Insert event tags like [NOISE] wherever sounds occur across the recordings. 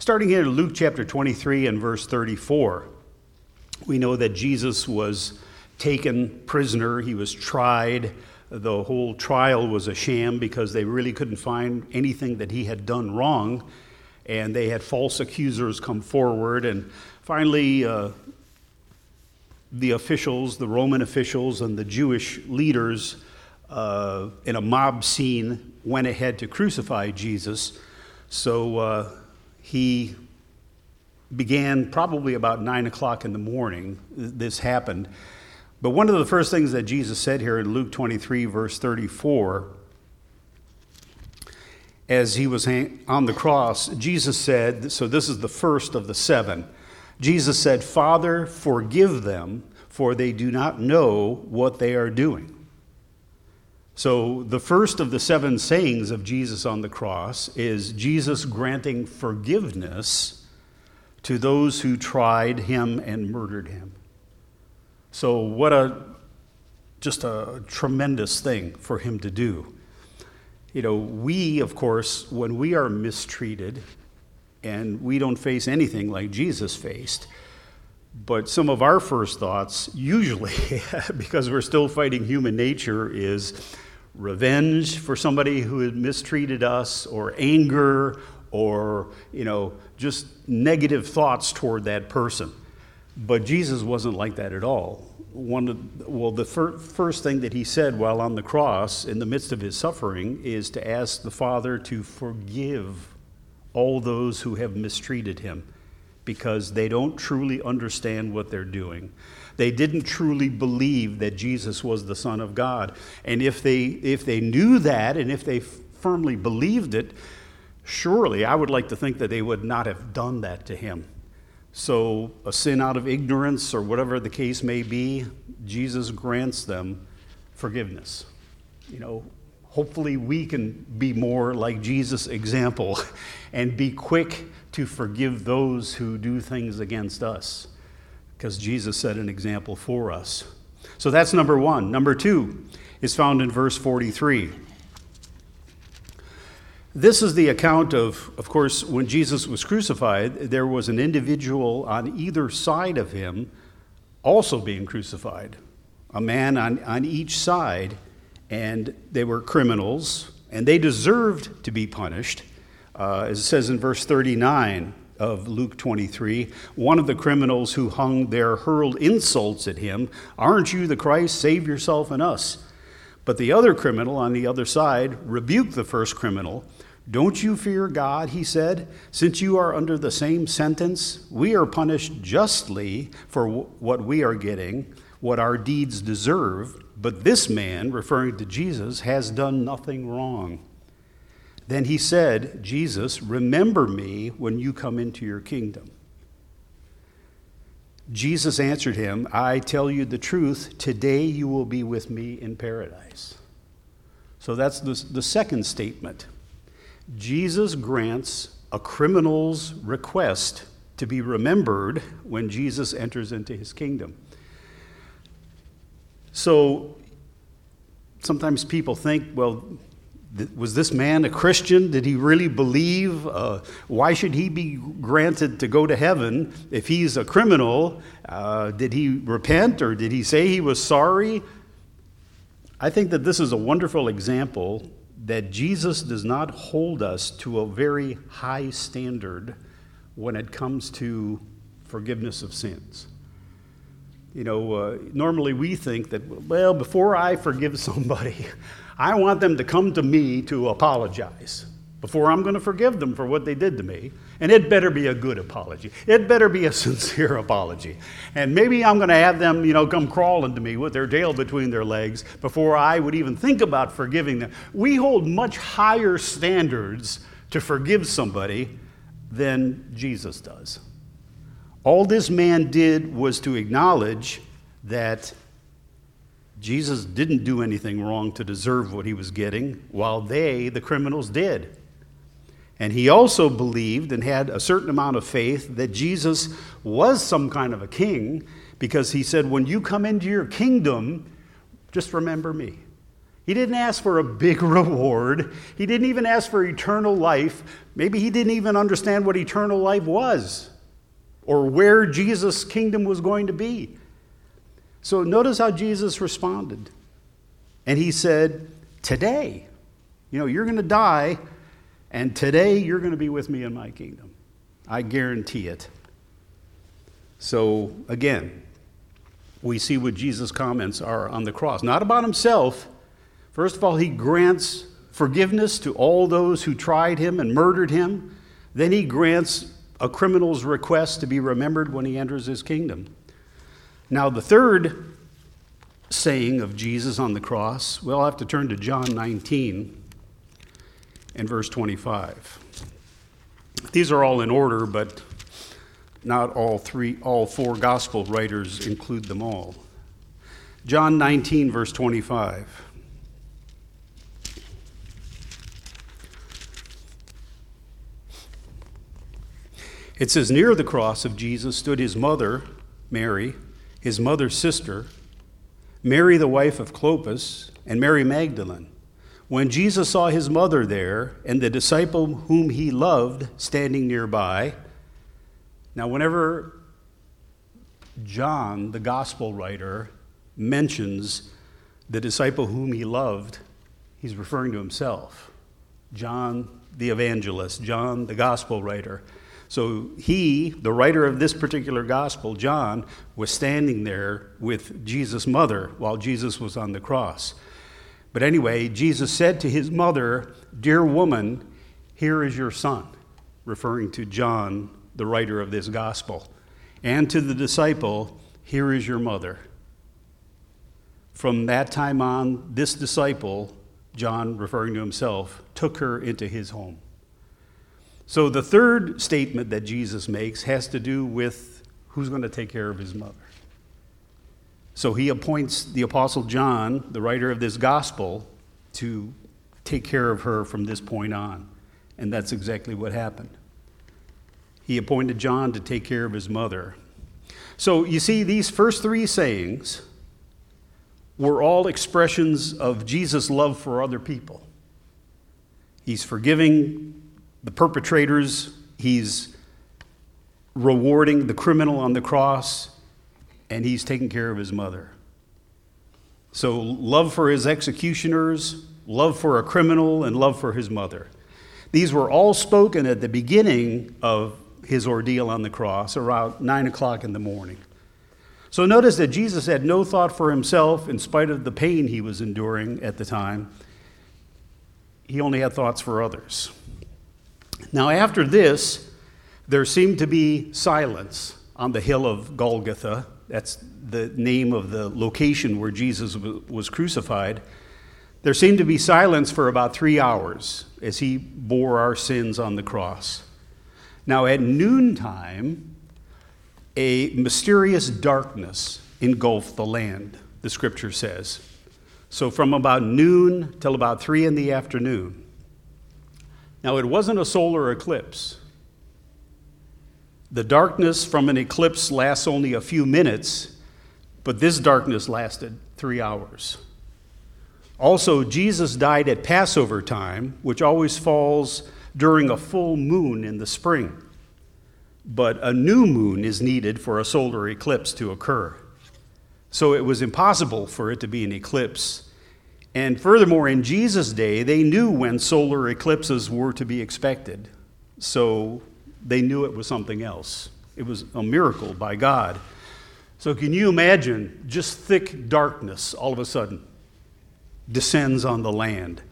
Starting here in Luke chapter 23 and verse 34, we know that Jesus was taken prisoner, he was tried. The whole trial was a sham because they really couldn't find anything that he had done wrong. And they had false accusers come forward. And finally, uh, the officials, the Roman officials, and the Jewish leaders uh, in a mob scene went ahead to crucify Jesus. So uh, he began probably about nine o'clock in the morning. This happened. But one of the first things that Jesus said here in Luke 23, verse 34, as he was on the cross, Jesus said, so this is the first of the seven. Jesus said, Father, forgive them, for they do not know what they are doing. So, the first of the seven sayings of Jesus on the cross is Jesus granting forgiveness to those who tried him and murdered him. So, what a just a tremendous thing for him to do. You know, we, of course, when we are mistreated and we don't face anything like Jesus faced, but some of our first thoughts, usually, [LAUGHS] because we're still fighting human nature, is revenge for somebody who had mistreated us, or anger, or, you know, just negative thoughts toward that person. But Jesus wasn't like that at all. One of, well, the fir- first thing that he said while on the cross, in the midst of his suffering, is to ask the Father to forgive all those who have mistreated him because they don't truly understand what they're doing. They didn't truly believe that Jesus was the Son of God. And if they, if they knew that and if they firmly believed it, surely I would like to think that they would not have done that to him. So, a sin out of ignorance or whatever the case may be, Jesus grants them forgiveness. You know, hopefully we can be more like Jesus' example [LAUGHS] and be quick to forgive those who do things against us because Jesus set an example for us. So that's number one. Number two is found in verse 43. This is the account of, of course, when Jesus was crucified, there was an individual on either side of him also being crucified, a man on, on each side, and they were criminals, and they deserved to be punished. Uh, as it says in verse 39 of Luke 23, one of the criminals who hung there hurled insults at him Aren't you the Christ? Save yourself and us. But the other criminal on the other side rebuked the first criminal. Don't you fear God, he said, since you are under the same sentence? We are punished justly for what we are getting, what our deeds deserve, but this man, referring to Jesus, has done nothing wrong. Then he said, Jesus, remember me when you come into your kingdom. Jesus answered him, I tell you the truth, today you will be with me in paradise. So that's the, the second statement. Jesus grants a criminal's request to be remembered when Jesus enters into his kingdom. So sometimes people think, well, was this man a Christian? Did he really believe? Uh, why should he be granted to go to heaven if he's a criminal? Uh, did he repent or did he say he was sorry? I think that this is a wonderful example that Jesus does not hold us to a very high standard when it comes to forgiveness of sins. You know, uh, normally we think that, well, before I forgive [LAUGHS] somebody, I want them to come to me to apologize before I'm going to forgive them for what they did to me. And it better be a good apology. It better be a [LAUGHS] sincere apology. And maybe I'm going to have them, you know, come crawling to me with their tail between their legs before I would even think about forgiving them. We hold much higher standards to forgive somebody than Jesus does. All this man did was to acknowledge that Jesus didn't do anything wrong to deserve what he was getting, while they, the criminals, did. And he also believed and had a certain amount of faith that Jesus was some kind of a king because he said, When you come into your kingdom, just remember me. He didn't ask for a big [LAUGHS] reward. He didn't even ask for eternal life. Maybe he didn't even understand what eternal life was or where Jesus' kingdom was going to be. So notice how Jesus responded. And he said, Today, you know, you're going to die, and today you're going to be with me in my kingdom. I guarantee it. So again, we see what Jesus' comments are on the cross. Not about himself. First of all, he grants forgiveness to all those who tried him and murdered him. Then he grants a criminal's request to be remembered when he enters his kingdom. Now, the third saying of Jesus on the cross, well, have to turn to John 19 and verse 25. These are all in order, but not all three all four gospel writers include them all. John 19 verse 25. It says, Near the cross of Jesus stood his mother, Mary, his mother's sister, Mary, the wife of Clopas, and Mary Magdalene. When Jesus saw his mother there and the disciple whom he loved standing nearby, now, whenever John, the gospel writer, mentions the disciple whom he loved, he's referring to himself. John, the evangelist, John, the gospel writer. So he, the writer of this particular gospel, John, was standing there with Jesus' mother while Jesus was on the cross. But anyway, Jesus said to his mother, Dear woman, here is your son, referring to John, the writer of this gospel. And to the disciple, Here is your mother. From that time on, this disciple, John referring to himself, took her into his home. So the third statement that Jesus makes has to do with who's going to take care of his mother. So he appoints the Apostle John, the writer of this gospel, to take care of her from this point on. And that's exactly what happened. He appointed John to take care of his mother. So you see, these first three sayings were all expressions of Jesus' love for other people. He's forgiving the perpetrators, he's rewarding the criminal on the cross, and he's taking care of his mother. So, love for his executioners, love for a criminal, and love for his mother. These were all spoken at the beginning of his ordeal on the cross, around 9 o'clock in the morning. So, notice that Jesus had no thought for himself in spite of the pain he was enduring at the time. He only had thoughts for others. Now, after this, there seemed to be silence on the hill of Golgotha. That's the name of the location where Jesus was crucified. There seemed to be silence for about three hours as he bore our sins on the cross. Now, at noontime, a mysterious darkness engulfed the land, the scripture says. So, from about noon till about three in the afternoon, now, it wasn't a solar eclipse. The darkness from an eclipse lasts only a few minutes, but this darkness lasted three hours. Also, Jesus died at Passover time, which always falls during a full moon in the spring. But a new moon is needed for a solar eclipse to occur. So it was impossible for it to be an eclipse and furthermore, in Jesus' day, they knew when solar eclipses were to be expected. So they knew it was something else. It was a miracle by God. So, can you imagine just thick darkness all of a sudden descends on the land?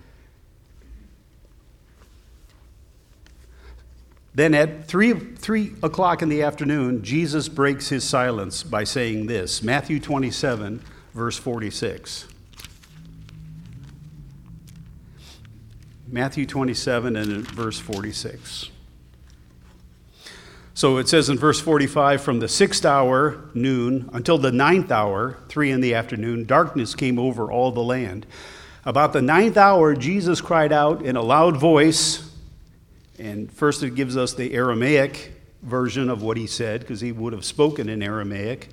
Then at three, three o'clock in the afternoon, Jesus breaks his silence by saying this Matthew 27, verse 46. Matthew 27 and verse 46. So it says in verse 45 from the sixth hour, noon, until the ninth hour, three in the afternoon, darkness came over all the land. About the ninth hour, Jesus cried out in a loud voice, and first it gives us the Aramaic version of what he said, because he would have spoken in Aramaic.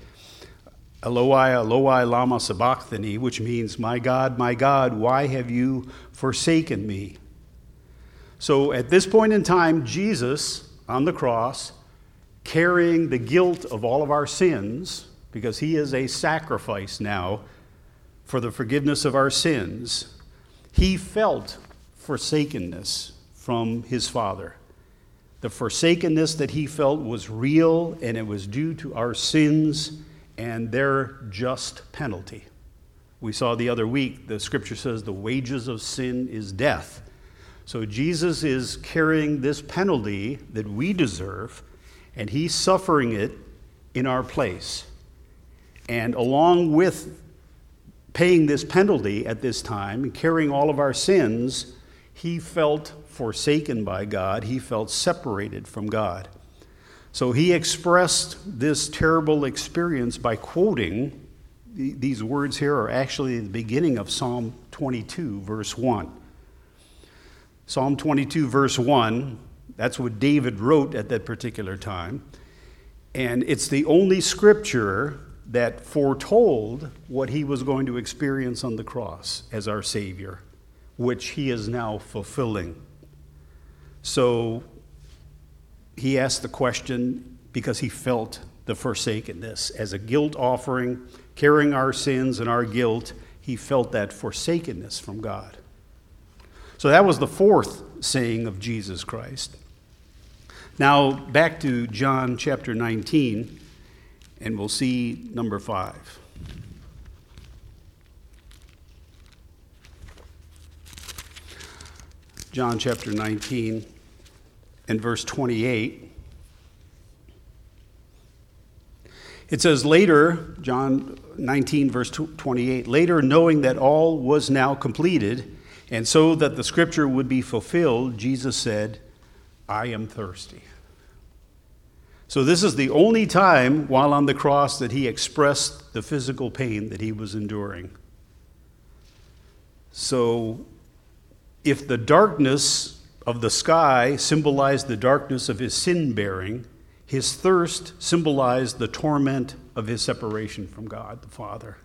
Eloi, Eloi, lama sabachthani, which means, My God, my God, why have you forsaken me? So at this point in time, Jesus on the cross, carrying the guilt of all of our sins, because he is a sacrifice now for the forgiveness of our sins, he felt forsakenness from his Father. The forsakenness that he felt was real, and it was due to our sins and their just penalty. We saw the other week, the scripture says the wages of sin is death. So Jesus is carrying this penalty that we deserve, and he's suffering it in our place. And along with paying this penalty at this time and carrying all of our sins, he felt forsaken by God. He felt separated from God. So he expressed this terrible experience by quoting these words here are actually the beginning of Psalm 22, verse 1. Psalm 22, verse 1, that's what David wrote at that particular time. And it's the only scripture that foretold what he was going to experience on the cross as our Savior, which he is now fulfilling. So he asked the question because he felt the forsakenness. As a guilt offering, carrying our sins and our guilt, he felt that forsakenness from God. So that was the fourth saying of Jesus Christ. Now, back to John chapter 19, and we'll see number five. John chapter 19 and verse 28. It says later, John 19, verse 28, later, knowing that all was now completed, and so that the scripture would be fulfilled, Jesus said, I am thirsty. So, this is the only time while on the cross that he expressed the physical pain that he was enduring. So, if the darkness of the sky symbolized the darkness of his sin bearing, his thirst symbolized the torment of his separation from God the Father.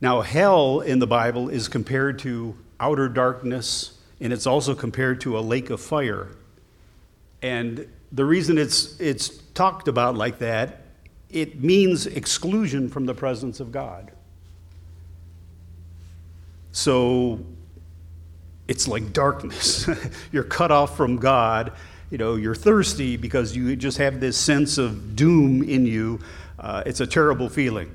Now, hell in the Bible is compared to outer darkness, and it's also compared to a lake of fire. And the reason it's, it's talked about like that, it means exclusion from the presence of God. So it's like darkness. [LAUGHS] you're cut off from God. You know, you're thirsty because you just have this sense of doom in you. Uh, it's a terrible feeling.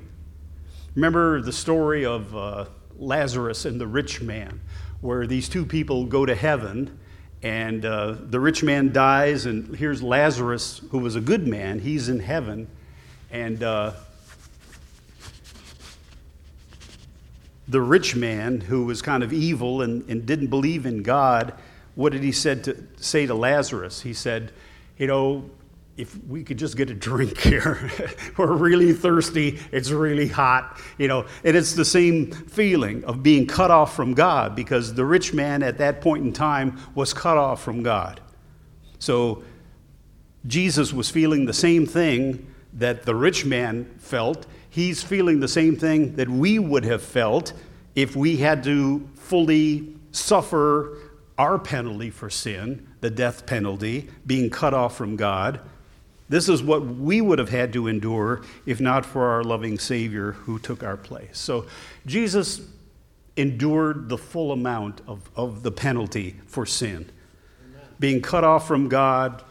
Remember the story of uh, Lazarus and the rich man, where these two people go to heaven, and uh, the rich man dies, and here's Lazarus, who was a good man. He's in heaven, and uh, the rich man who was kind of evil and, and didn't believe in God, what did he said to, say to Lazarus? He said, You know, if we could just get a drink here. [LAUGHS] We're really thirsty. It's really hot, you know. And it's the same feeling of being cut off from God because the rich man at that point in time was cut off from God. So Jesus was feeling the same thing that the rich man felt he's feeling the same thing that we would have felt if we had to fully suffer our penalty for sin, the death penalty, being cut off from God. This is what we would have had to endure if not for our loving Savior who took our place. So Jesus endured the full amount of, of the penalty for sin. Amen. Being cut off from God,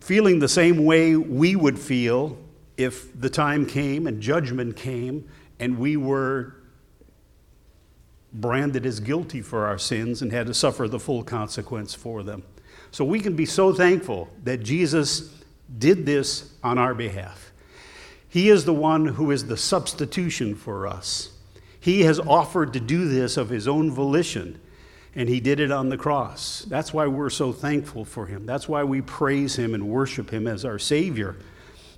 feeling the same way we would feel if the time came and judgment came and we were branded as guilty for our sins and had to suffer the full consequence for them. So we can be so thankful that Jesus did this on our behalf. He is the one who is the substitution for us. He has offered to do this of his own volition, and he did it on the cross. That's why we're so thankful for him. That's why we praise him and worship him as our Savior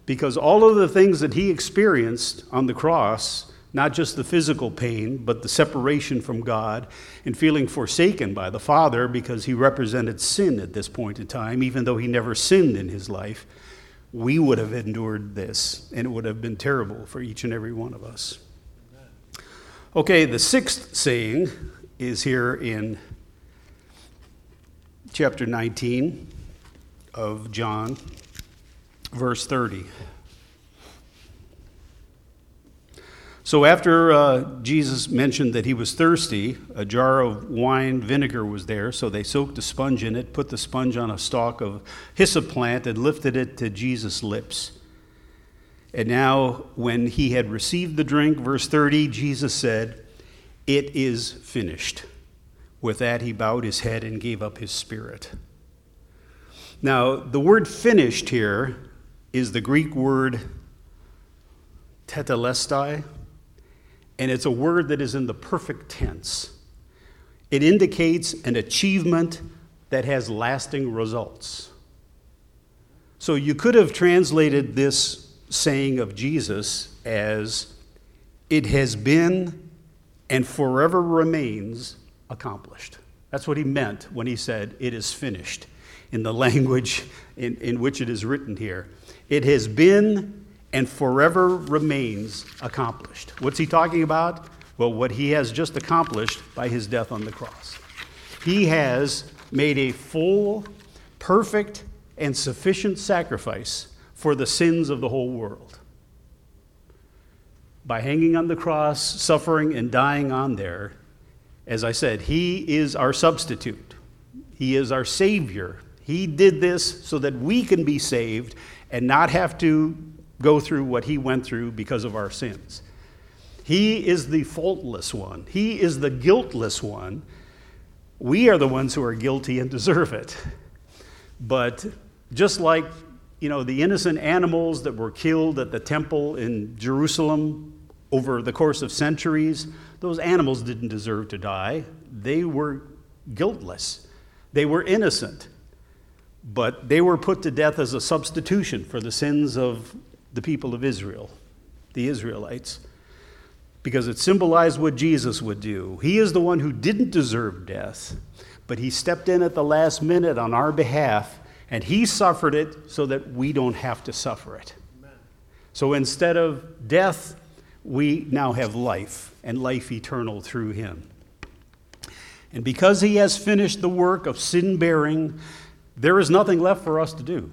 because all of the things that he experienced on the cross, not just the physical pain, but the separation from God and feeling forsaken by the Father because he represented sin at this point in time, even though he never sinned in his life, we would have endured this, and it would have been terrible for each and every one of us. Okay, the sixth saying is here in chapter 19 of John, verse 30. So, after uh, Jesus mentioned that he was thirsty, a jar of wine vinegar was there. So they soaked a sponge in it, put the sponge on a stalk of hyssop plant, and lifted it to Jesus' lips. And now, when he had received the drink, verse 30, Jesus said, It is finished. With that, he bowed his head and gave up his spirit. Now, the word finished here is the Greek word tetelestai and it's a word that is in the perfect tense. It indicates an achievement that has lasting results. So you could have translated this saying of Jesus as, It has been and forever remains accomplished. That's what he meant when he said, It is finished, in the [LAUGHS] language in, in which it is written here. It has been and forever remains accomplished. What's he talking about? Well, what he has just accomplished by his death on the cross. He has made a full, perfect, and sufficient sacrifice for the sins of the whole world. By hanging on the cross, suffering, and dying on there, as I said, he is our substitute. He is our Savior. He did this so that we can be saved and not have to go through what he went through because of our sins. He is the faultless one, he is the guiltless one. We are the ones who are guilty and deserve it. But just like you know, the innocent animals that were killed at the temple in Jerusalem over the course of centuries, those animals didn't deserve to die. They were guiltless, they were innocent. But they were put to death as a substitution for the sins of the people of Israel, the Israelites, because it symbolized what Jesus would do. He is the one who didn't deserve death, but he stepped in at the last minute on our behalf, and he suffered it so that we don't have to suffer it. Amen. So instead of death, we now have life, and life eternal through him. And because he has finished the work of sin bearing, there is nothing left for us to do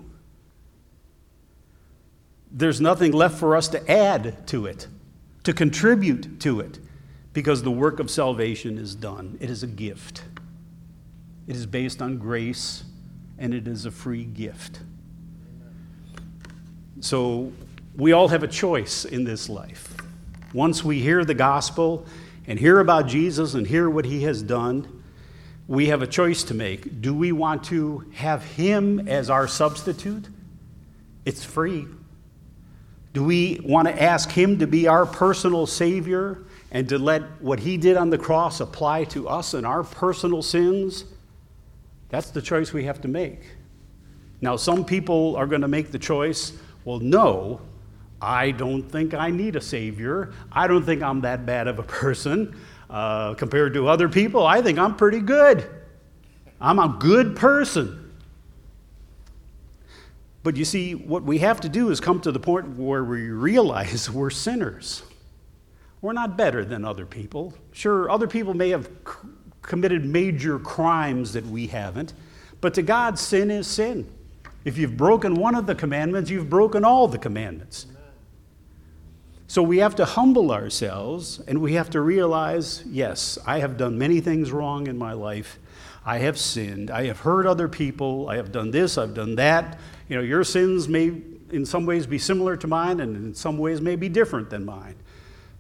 there's nothing left for us to add to it, to contribute to it, because the work of salvation is done. It is a gift. It is based on grace, and it is a free gift. So we all have a choice in this life. Once we hear the gospel and hear about Jesus and hear what he has done, we have a choice to make. Do we want to have him as our substitute? It's free. Do we want to ask Him to be our personal Savior and to let what He did on the cross apply to us and our personal sins? That's the choice we have to make. Now, some people are going to make the choice well, no, I don't think I need a Savior. I don't think I'm that bad of a person uh, compared to other people. I think I'm pretty good. I'm a good person. But you see, what we have to do is come to the point where we realize [LAUGHS] we're sinners. We're not better than other people. Sure, other people may have c- committed major crimes that we haven't, but to God, sin is sin. If you've broken one of the commandments, you've broken all the commandments. So we have to humble ourselves and we have to realize yes, I have done many things wrong in my life. I have sinned. I have hurt other people. I have done this. I've done that. You know, your sins may in some ways be similar to mine and in some ways may be different than mine.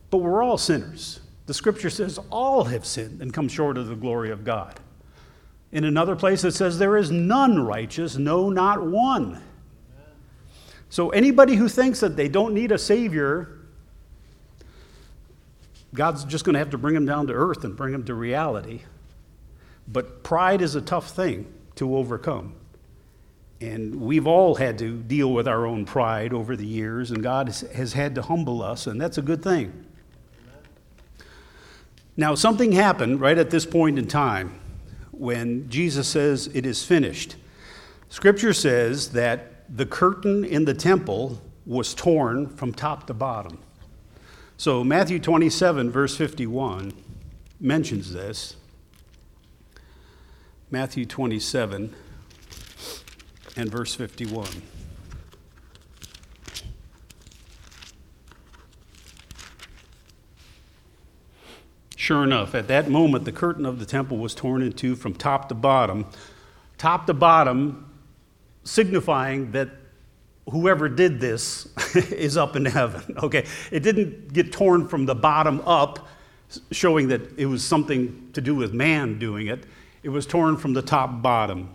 But we're all sinners. The scripture says all have sinned and come short of the glory of God. In another place, it says, There is none righteous, no, not one. So, anybody who thinks that they don't need a Savior, God's just going to have to bring them down to earth and bring them to reality. But pride is a tough thing to overcome. And we've all had to deal with our own pride over the years, and God has had to humble us, and that's a good thing. Now, something happened right at this point in time when Jesus says, It is finished. Scripture says that the curtain in the temple was torn from top to bottom. So, Matthew 27, verse 51, mentions this. Matthew 27 and verse 51. Sure enough, at that moment, the curtain of the temple was torn in two from top to bottom. Top to bottom, signifying that whoever did this [LAUGHS] is up in heaven. [LAUGHS] Okay, it didn't get torn from the bottom up, showing that it was something to do with man doing it. It was torn from the top bottom,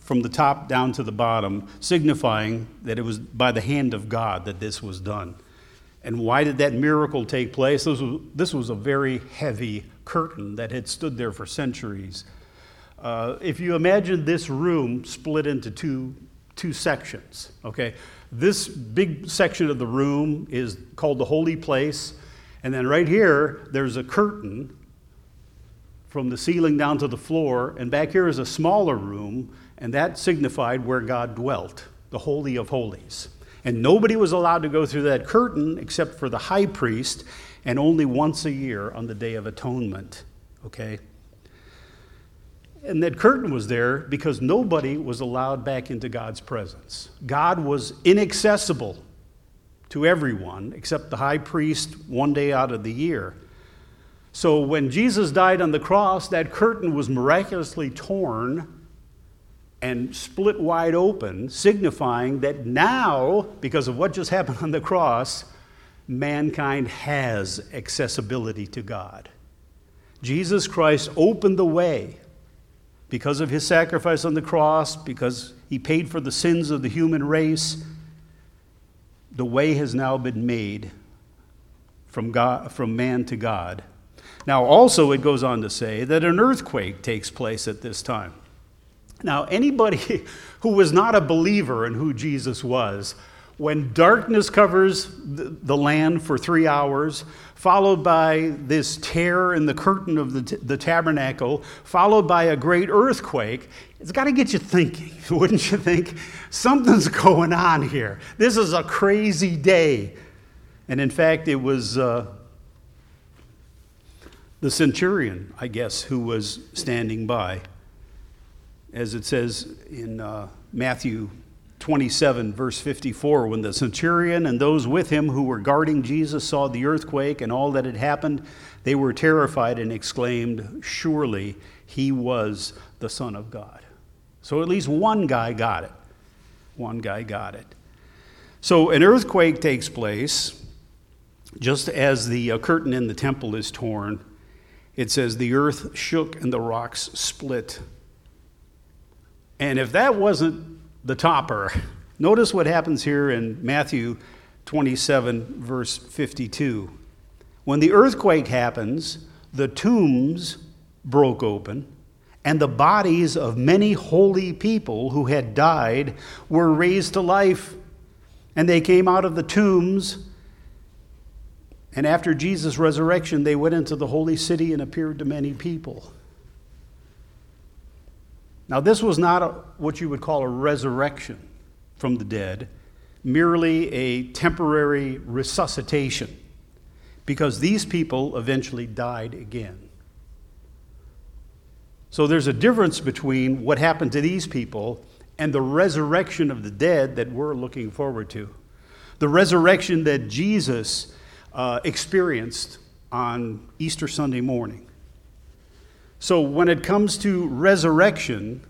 from the top down to the bottom, signifying that it was by the hand of God that this was done. And why did that miracle take place? This was, this was a very heavy curtain that had stood there for centuries. Uh, if you imagine this room split into two, two sections, okay, this big section of the room is called the holy place. And then right here, there's a curtain from the ceiling down to the floor. And back here is a smaller room, and that signified where God dwelt, the Holy of Holies. And nobody was allowed to go through that curtain except for the high priest, and only once a year on the Day of Atonement. Okay? And that curtain was there because nobody was allowed back into God's presence. God was inaccessible to everyone except the high priest one day out of the year. So when Jesus died on the cross, that curtain was miraculously torn and split wide open, signifying that now, because of what just happened on the cross, mankind has accessibility to God. Jesus Christ opened the way because of his sacrifice on the cross, because he paid for the sins of the human race. The way has now been made from, God, from man to God. Now, also, it goes on to say that an earthquake takes place at this time. Now, anybody [LAUGHS] who was not a believer in who Jesus was, when darkness covers the land for three hours, followed by this tear in the curtain of the, t- the tabernacle, followed by a great earthquake, it's got to get you thinking, [LAUGHS] wouldn't you think? Something's going on here. This is a crazy day. And in fact, it was uh, the centurion, I guess, who was standing by as it says in uh, Matthew 27, verse 54, when the centurion and those with him who were guarding Jesus saw the earthquake and all that had happened, they were terrified and exclaimed, Surely he was the Son of God. So at least one guy got it. One guy got it. So an earthquake takes place just as the uh, curtain in the temple is torn. It says, The earth shook and the rocks split and if that wasn't the topper, [LAUGHS] notice what happens here in Matthew 27, verse 52. When the earthquake happens, the tombs broke open, and the bodies of many holy people who had died were raised to life. And they came out of the tombs. And after Jesus' resurrection, they went into the holy city and appeared to many people. Now, this was not a, what you would call a resurrection from the dead, merely a temporary resuscitation, because these people eventually died again. So there's a difference between what happened to these people and the resurrection of the dead that we're looking forward to. The resurrection that Jesus uh, experienced on Easter Sunday morning. So when it comes to resurrection,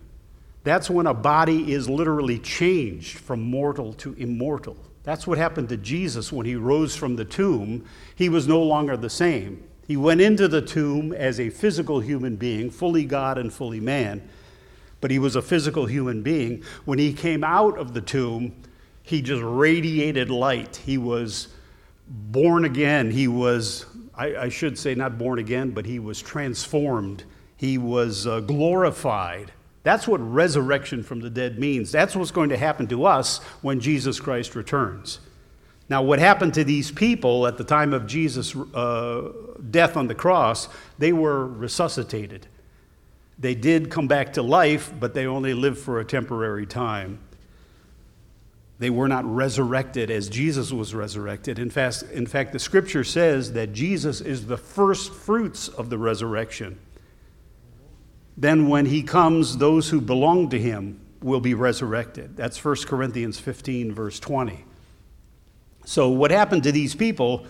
that's when a body is literally changed from mortal to immortal. That's what happened to Jesus when he rose from the tomb. He was no longer the same. He went into the tomb as a physical human being, fully God and fully man, but he was a physical human being. When he came out of the tomb, he just radiated light. He was born again. He was, I, I should say, not born again, but he was transformed he was uh, glorified. That's what resurrection from the dead means. That's what's going to happen to us when Jesus Christ returns. Now, what happened to these people at the time of Jesus' uh, death on the cross, they were resuscitated. They did come back to life, but they only lived for a temporary time. They were not resurrected as Jesus was resurrected. In fact, in fact, the scripture says that Jesus is the first fruits of the resurrection. Then, when he comes, those who belong to him will be resurrected. That's 1 Corinthians 15, verse 20. So, what happened to these people,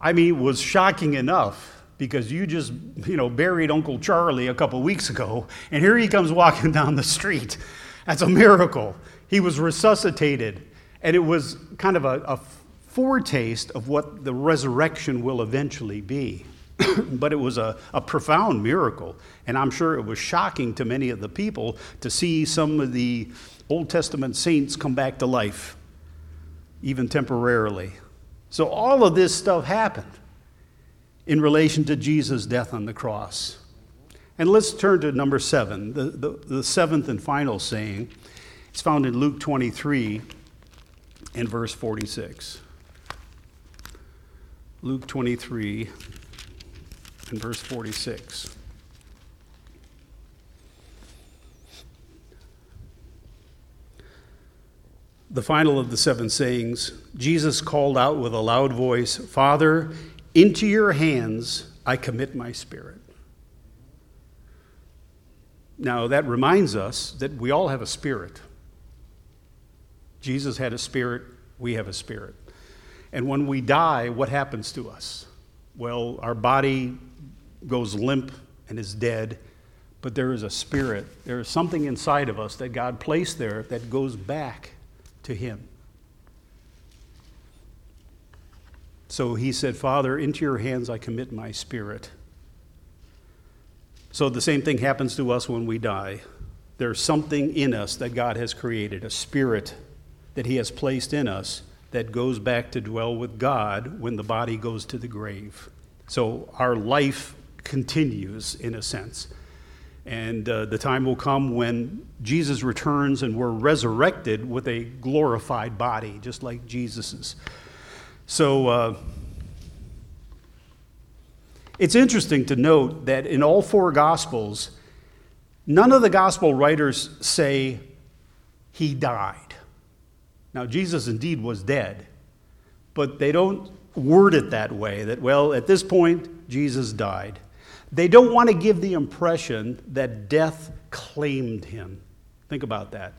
I mean, was shocking enough because you just, you know, buried Uncle Charlie a couple weeks ago, and here he comes walking [LAUGHS] down the street. That's a miracle. He was resuscitated, and it was kind of a, a foretaste of what the resurrection will eventually be. [CLEARS THROAT] but it was a, a profound miracle. And I'm sure it was shocking to many of the people to see some of the Old Testament saints come back to life, even temporarily. So all of this stuff happened in relation to Jesus' death on the cross. And let's turn to number seven, the, the, the seventh and final saying. It's found in Luke 23 and verse 46. Luke 23 in verse 46. The final of the seven sayings Jesus called out with a loud voice, Father, into your hands I commit my spirit. Now, that reminds us that we all have a spirit. Jesus had a spirit, we have a spirit. And when we die, what happens to us? Well, our body goes limp and is dead, but there is a spirit. There is something inside of us that God placed there that goes back to Him. So he said, Father, into your hands I commit my spirit. So the same thing happens to us when we die. There's something in us that God has created, a spirit that He has placed in us that goes back to dwell with God when the body goes to the grave. So our life continues in a sense. And uh, the time will come when Jesus returns and we're resurrected with a glorified body, just like Jesus's. So uh, it's interesting to note that in all four Gospels, none of the Gospel writers say he died. Now, Jesus indeed was dead, but they don't word it that way that, well, at this point, Jesus died. They don't want to give the impression that death claimed him. Think about that.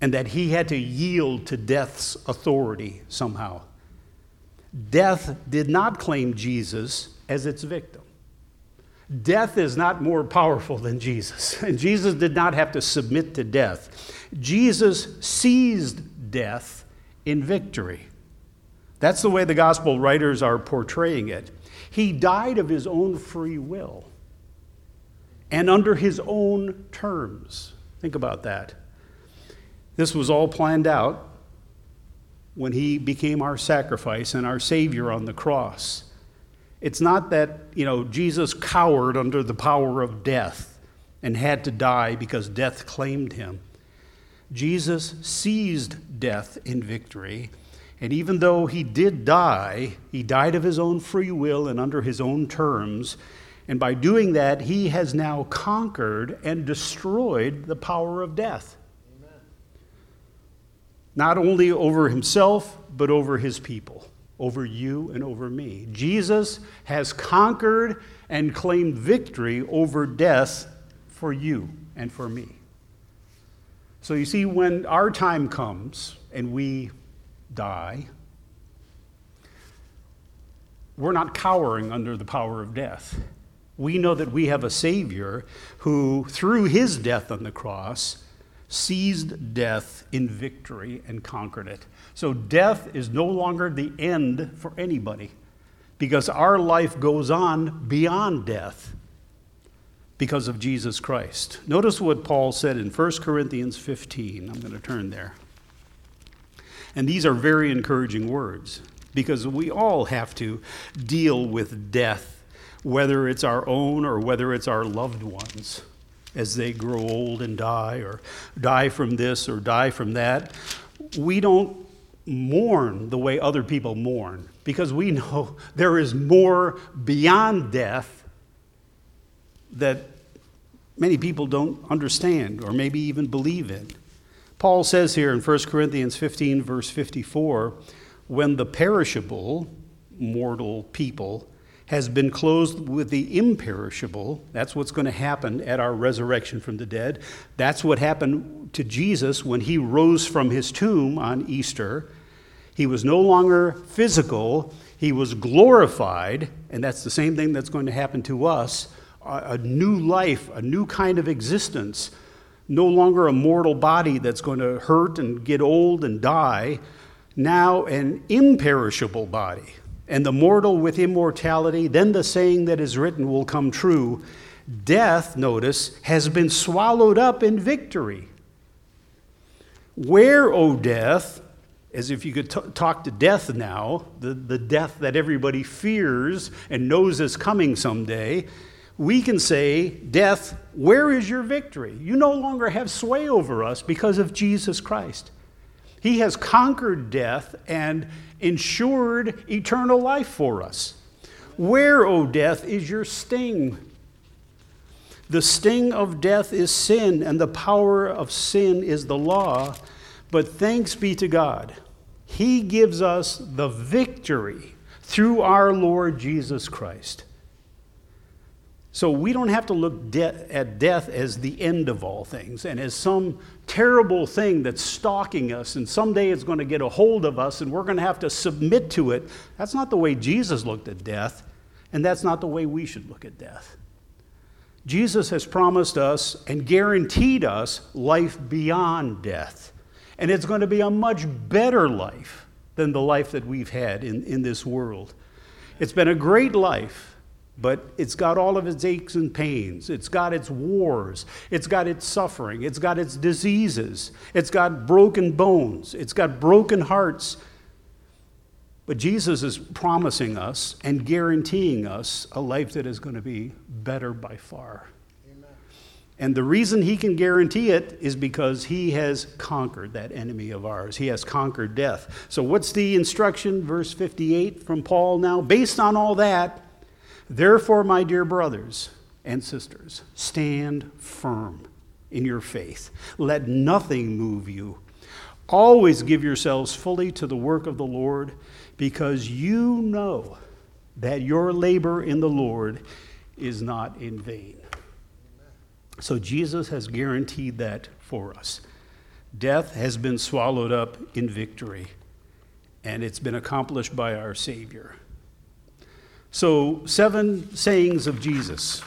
And that he had to yield to death's authority somehow. Death did not claim Jesus as its victim. Death is not more powerful than Jesus. [LAUGHS] And Jesus did not have to submit to death. Jesus seized death in victory. That's the way the gospel writers are portraying it. He died of his own free will and under his own terms. Think about that. This was all planned out when he became our sacrifice and our Savior on the cross. It's not that, you know, Jesus cowered under the power of death and had to die because death claimed him. Jesus seized death in victory and even though he did die, he died of his own free will and under his own terms. And by doing that, he has now conquered and destroyed the power of death. Amen. Not only over himself, but over his people, over you and over me. Jesus has conquered and claimed victory over death for you and for me. So you see, when our time comes and we die, we're not cowering under the power of death. We know that we have a Savior who, through his death on the cross, seized death in victory and conquered it. So death is no longer the end for anybody because our life goes on beyond death because of Jesus Christ. Notice what Paul said in 1 Corinthians 15. I'm going to turn there. And these are very encouraging words because we all have to deal with death, whether it's our own or whether it's our loved ones as they grow old and die, or die from this or die from that. We don't mourn the way other people mourn because we know [LAUGHS] there is more beyond death that many people don't understand or maybe even believe in. Paul says here in 1 Corinthians 15, verse 54, when the perishable, mortal people, has been clothed with the imperishable. That's what's going to happen at our resurrection from the dead. That's what happened to Jesus when he rose from his tomb on Easter. He was no longer physical, he was glorified, and that's the same thing that's going to happen to us a, new life, a new kind of existence. No longer a mortal body that's going to hurt and get old and die. Now, an imperishable body and the mortal with immortality, then the saying that is written will come true. Death, notice, has been swallowed up in victory. Where, O death, as if you could t- talk to death now, the, the death that everybody fears and knows is coming someday, we can say, Death, where is your victory? You no longer have sway over us because of Jesus Christ. He has conquered death and ensured eternal life for us. Where, O death, is your sting? The sting of death is sin, and the power of sin is the law. But thanks be to God, He gives us the victory through our Lord Jesus Christ. So we don't have to look de- at death as the end of all things and as some terrible thing that's stalking us and someday it's going to get a hold of us and we're going to have to submit to it. That's not the way Jesus looked at death, and that's not the way we should look at death. Jesus has promised us and guaranteed us life beyond death. And it's going to be a much better life than the life that we've had in, in this world. It's been a great life but it's got all of its aches and pains. It's got its wars. It's got its suffering. It's got its diseases. It's got broken bones. It's got broken hearts. But Jesus is promising us and guaranteeing us a life that is going to be better by far. Amen. And the reason he can guarantee it is because he has conquered that enemy of ours. He has conquered death. So, what's the instruction, verse 58 from Paul now? Based on all that, Therefore, my dear brothers and sisters, stand firm in your faith. Let nothing move you. Always give yourselves fully to the work of the Lord, because you know that your labor in the Lord is not in vain. So Jesus has guaranteed that for us. Death has been swallowed up in victory, and it's been accomplished by our Savior. So, seven sayings of Jesus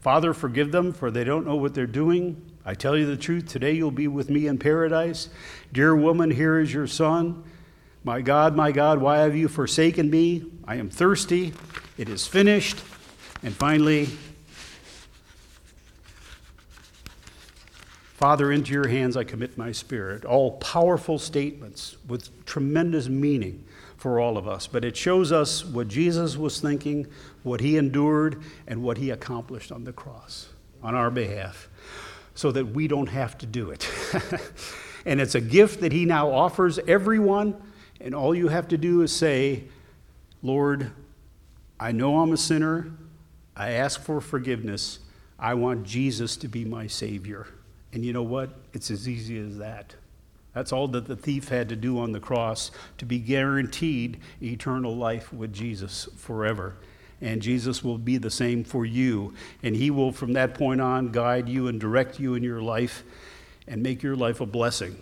Father, forgive them, for they don't know what they're doing. I tell you the truth, today you'll be with me in paradise. Dear woman, here is your son. My God, my God, why have you forsaken me? I am thirsty. It is finished. And finally, Father, into your hands I commit my spirit. All powerful statements with tremendous meaning for all of us. But it shows us what Jesus was thinking, what he endured, and what he accomplished on the cross on our behalf so that we don't have to do it. [LAUGHS] and it's a gift that he now offers everyone. And all you have to do is say, Lord, I know I'm a sinner. I ask for forgiveness. I want Jesus to be my Savior. And you know what? It's as easy as that. That's all that the thief had to do on the cross to be guaranteed eternal life with Jesus forever. And Jesus will be the same for you. And he will, from that point on, guide you and direct you in your life and make your life a blessing.